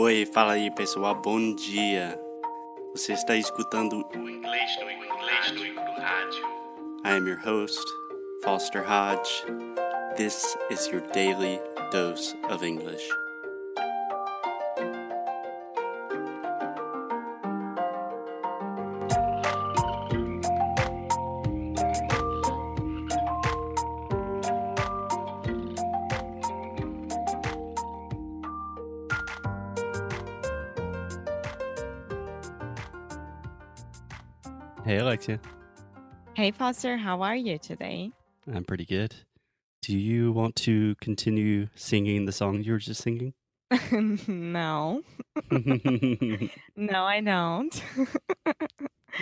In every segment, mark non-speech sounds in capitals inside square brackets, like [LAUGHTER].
Oi, fala aí pessoal, bom dia. Você está escutando o inglês no, inglês no rádio. I am your host, Foster Hodge. This is your daily dose of English. Hey, Alexia. Hey, Foster, how are you today? I'm pretty good. Do you want to continue singing the song you were just singing? [LAUGHS] no. [LAUGHS] no, I don't.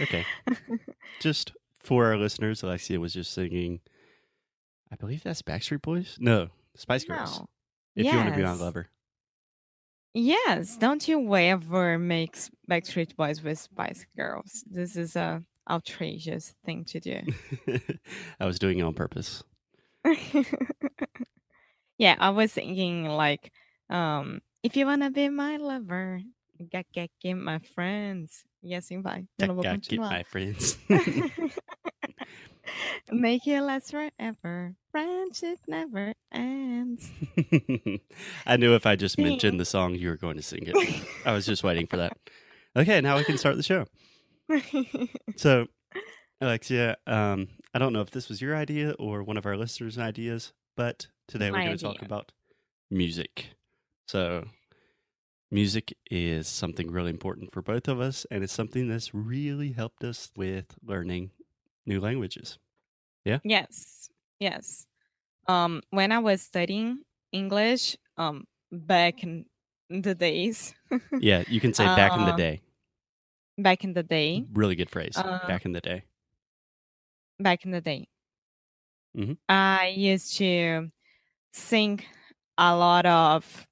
okay. [LAUGHS] Just for our listeners, Alexia was just singing, I believe that's Backstreet Boys? No, Spice Girls. No. If you want to be my Yes. lover. Yes, don't you ever mix Backstreet Boys with Spice Girls? This is a outrageous thing to do. [LAUGHS] I was doing it on purpose. [LAUGHS] yeah, I was thinking like, um, if you wanna be my lover, get get get my friends. Yes, assim vai. Eu não vou Gotta get my friends. [LAUGHS] Make it last forever. Friendship never ends. I knew if I just mentioned the song, you were going to sing it. I was just waiting for that. Okay, now we can start the show. So, Alexia, um, I don't know if this was your idea or one of our listeners' ideas, but today we're going to talk about music. So, music is something really important for both of us, and it's something that's really helped us with learning new languages. Yeah. Yes, yes. Um, when I was studying English, um, back in the days, Yeah, you can [LAUGHS] say back in the Uh, day. Back in the day, Really good phrase. uh, back in the day. back in the day, Mhm. I used to sing a lot of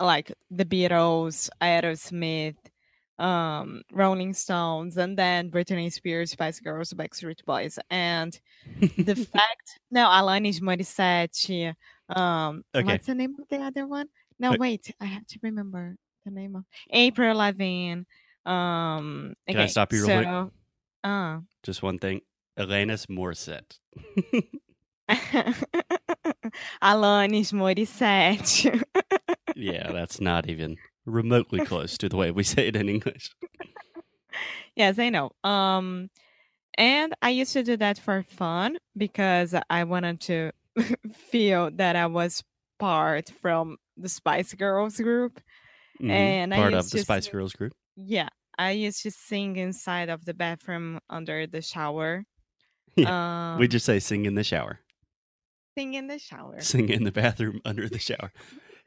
like the Beatles, Aerosmith, um, Rolling Stones, and then Britney Spears, Spice Girls, Backstreet Boys, and the [LAUGHS] fact no Alanis Morissette. Um, Okay. what's the name of the other one? No, Uh, wait, I have to remember the name of Avril Lavigne. Um, Can I stop you real quick? Uh, Just one thing. Alanis Morissette. Alanis [LAUGHS] Morissette. [LAUGHS] yeah, that's not even remotely close to the way we say it in English. yes, I know. Um, and I used to do that for fun because I wanted to [LAUGHS] feel that I was part from the Spice Girls group. Mhm. And I Part of the Spice sing- Girls group. Yeah, I used to sing inside of the bathroom under the shower. [LAUGHS] Yeah, we Um, just say sing in the shower. sing in the shower. Sing in the bathroom under the shower.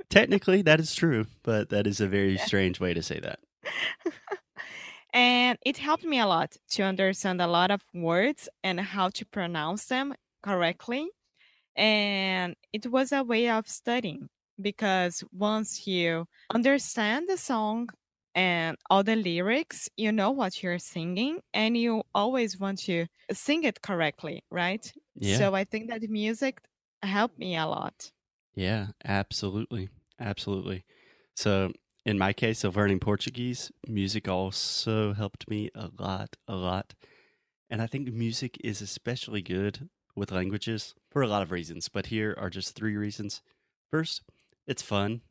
Technically, that is true, but that is a very Yeah. strange way to say that. [LAUGHS] and it helped me a lot to understand a lot of words and how to pronounce them correctly. And it was a way of studying because once you understand the song and all the lyrics, you know what you're singing and you always want to sing it correctly, right? Yeah. So I think that music helped me a lot. Yeah, absolutely. Absolutely. So, in my case of learning Portuguese, music also helped me a lot, a lot. And I think music is especially good with languages for a lot of reasons, but here are just three reasons. First, it's fun.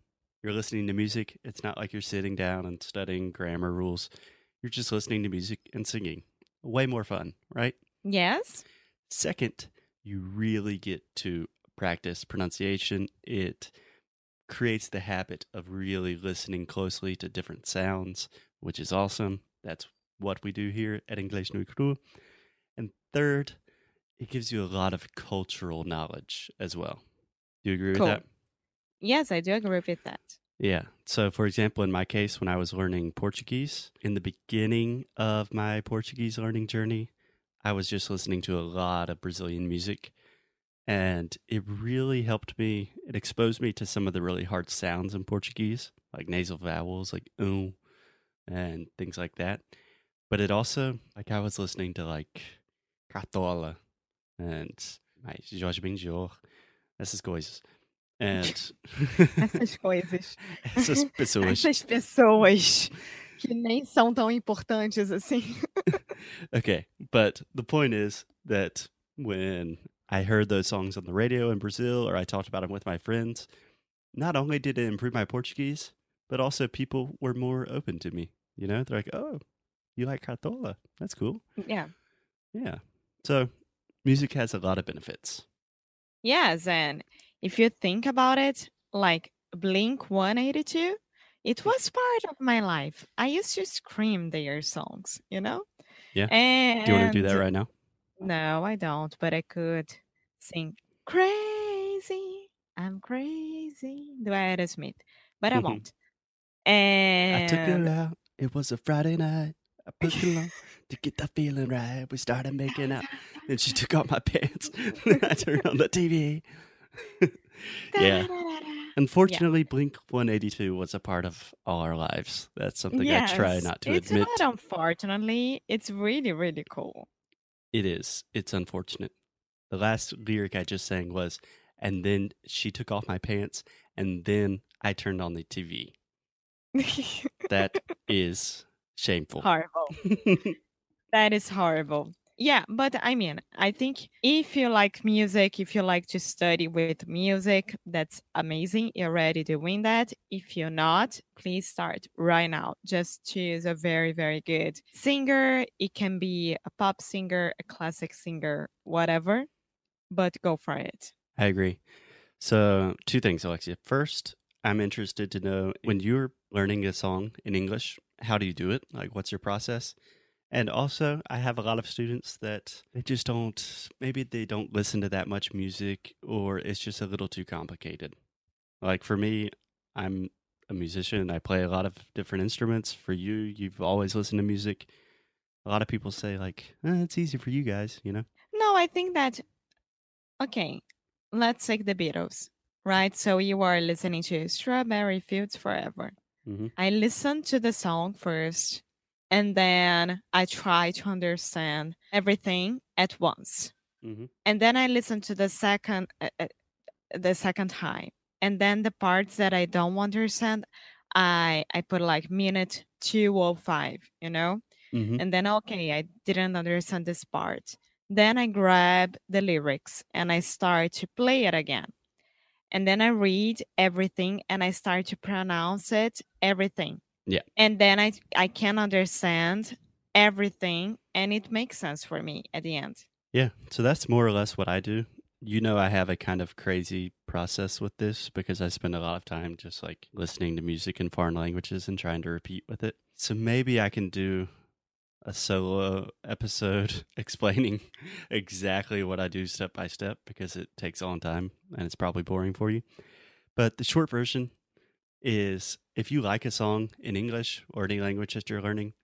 You're listening to music, it's not like you're sitting down and studying grammar rules. You're just listening to music and singing. Way more fun, right? Yes? Second, you really get to practice pronunciation. It creates the habit of really listening closely to different sounds, which is awesome. That's what we do here at English No Cru. And third, it gives you a lot of cultural knowledge as well. Do you agree Cool. with that? Yes, I do agree with that. Yeah. So, for example, in my case, when I was learning Portuguese, in the beginning of my Portuguese learning journey, I was just listening to a lot of Brazilian music. And it really helped me. It exposed me to some of the really hard sounds in Portuguese, like nasal vowels, like um, and things like that. But it also, like, I was listening to like Cartola and my Jorge Benjor, essas coisas. And [LAUGHS] Essas [LAUGHS] coisas. essas pessoas. Essas pessoas que nem são tão importantes assim. [LAUGHS] Okay, but the point is that when I heard those songs on the radio in Brazil or I talked about them with my friends, not only did it improve my Portuguese, but also people were more open to me. You know, they're like, "Oh, you like Cartola? That's cool." Yeah. Yeah. So, music has a lot of benefits. Yes, and if you think about it, like Blink 182, it was part of my life. I used to scream their songs, you know? Yeah. And Do you want to do that right now? No, I don't, but I could sing Crazy, I'm crazy. Do Aerosmith, but I Mhm. won't. And I took her out. It was a Friday night. I put her on [LAUGHS] to get the feeling right. We started making out. Then she took off my pants. [LAUGHS] then I turned on the TV. Yeah. Unfortunately, Blink 182 was a part of all our lives. That's something I try not to it's admit. not unfortunately. It's really, really cool. It is. It's unfortunate. The last lyric I just sang was, and then she took off my pants, and then I turned on the TV. That [LAUGHS] is shameful. horrible. [LAUGHS] That is horrible. Yeah, but I mean, I think if you like music, if you like to study with music, that's amazing. You're already doing that. If you're not, please start right now. Just choose a very, very good singer. It can be a pop singer, a classic singer, whatever, but go for it. I agree. So, two things, Alexia. First, I'm interested to know when you're learning a song in English, how do you do it? Like, what's your process? And also, I have a lot of students that they just don't, maybe they don't listen to that much music or it's just a little too complicated. Like, for me, I'm a musician. I play a lot of different instruments. For you, you've always listened to music. A lot of people say, like, eh, it's easy for you guys, you know? No, I think that okay, let's take the Beatles, right? So you are listening to Strawberry Fields Forever. Mhm. I listen to the song first and then I try to understand everything at once. Mm-hmm. And then I listen to the second uh, uh, the second time. And then the parts that I don't understand, I I put like minute 205, you know? Mm-hmm. and then okay i didn't understand this part then i grab the lyrics and i start to play it again and then i read everything and i start to pronounce it everything Yeah. and then i i can understand everything and it makes sense for me at the end Yeah, so that's more or less what I do. You know, I have a kind of crazy process with this because I spend a lot of time just like listening to music in foreign languages and trying to repeat with it. So maybe I can do a solo episode [LAUGHS] explaining [LAUGHS] exactly what I do step by step because it takes a long time and it's probably boring for you. But the short version is if you like a song in English or any language that you're learning,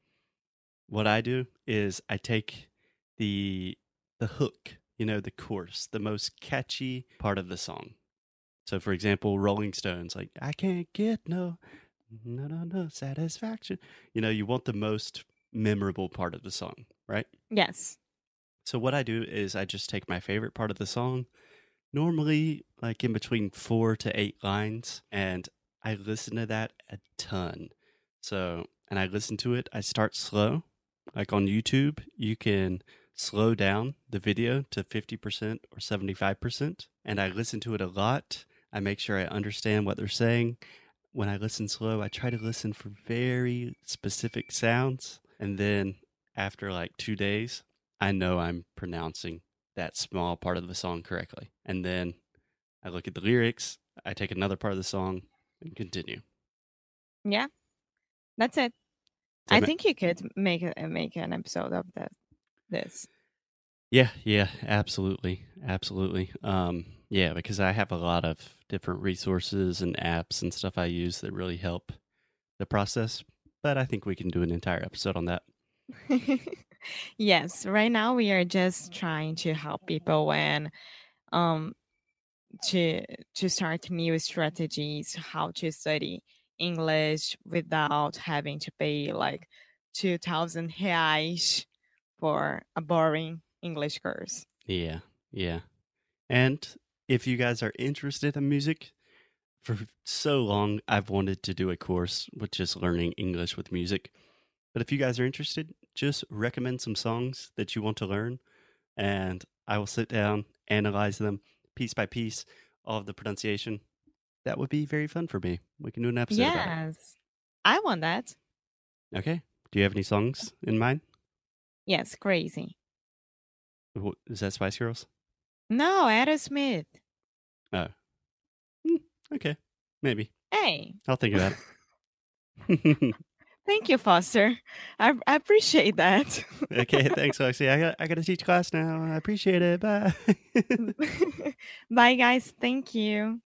what I do is I take the the hook, you know, the chorus, the most catchy part of the song. So, for example, Rolling Stones, like, I can't get no, no, no, no satisfaction. You know, you want the most memorable part of the song, right? yes So, what I do is I just take my favorite part of the song, normally like in between four to eight lines, and I listen to that a ton. So, and I listen to it, I start slow. Like on YouTube, you can slow down the video to 50% or 75%. And I listen to it a lot. I make sure I understand what they're saying. When I listen slow, I try to listen for very specific sounds. And then after like two days, I know I'm pronouncing that small part of the song correctly. And then I look at the lyrics, I take another part of the song and continue. yeah that's it So i ma- think you could make a, make an episode of that this Yeah, yeah, absolutely. Absolutely. Um, yeah, because I have a lot of different resources and apps and stuff I use that really help the process. But I think we can do an entire episode on that. [LAUGHS] yes, right now we are just trying to help people when um to to start new strategies how to study English without having to pay like 2000 reais for a boring English course. Yeah, yeah. And if you guys are interested in music, for so long I've wanted to do a course with just learning English with music. But if you guys are interested, just recommend some songs that you want to learn, and I will sit down, analyze them piece by piece, of the pronunciation. That would be very fun for me. We can do an episode. Yes. I want that. Okay. Do you have any songs in mind? Yes, crazy. Is that Spice Girls? No, Aerosmith. Oh. Hmm, okay. Maybe. Hey, I'll think about it. [LAUGHS] [LAUGHS] thank you, Foster. I, I appreciate that. okay, [LAUGHS] thanks, Lexi. I got I got to teach class now. I appreciate it. Bye. [LAUGHS] Bye, guys. Thank you.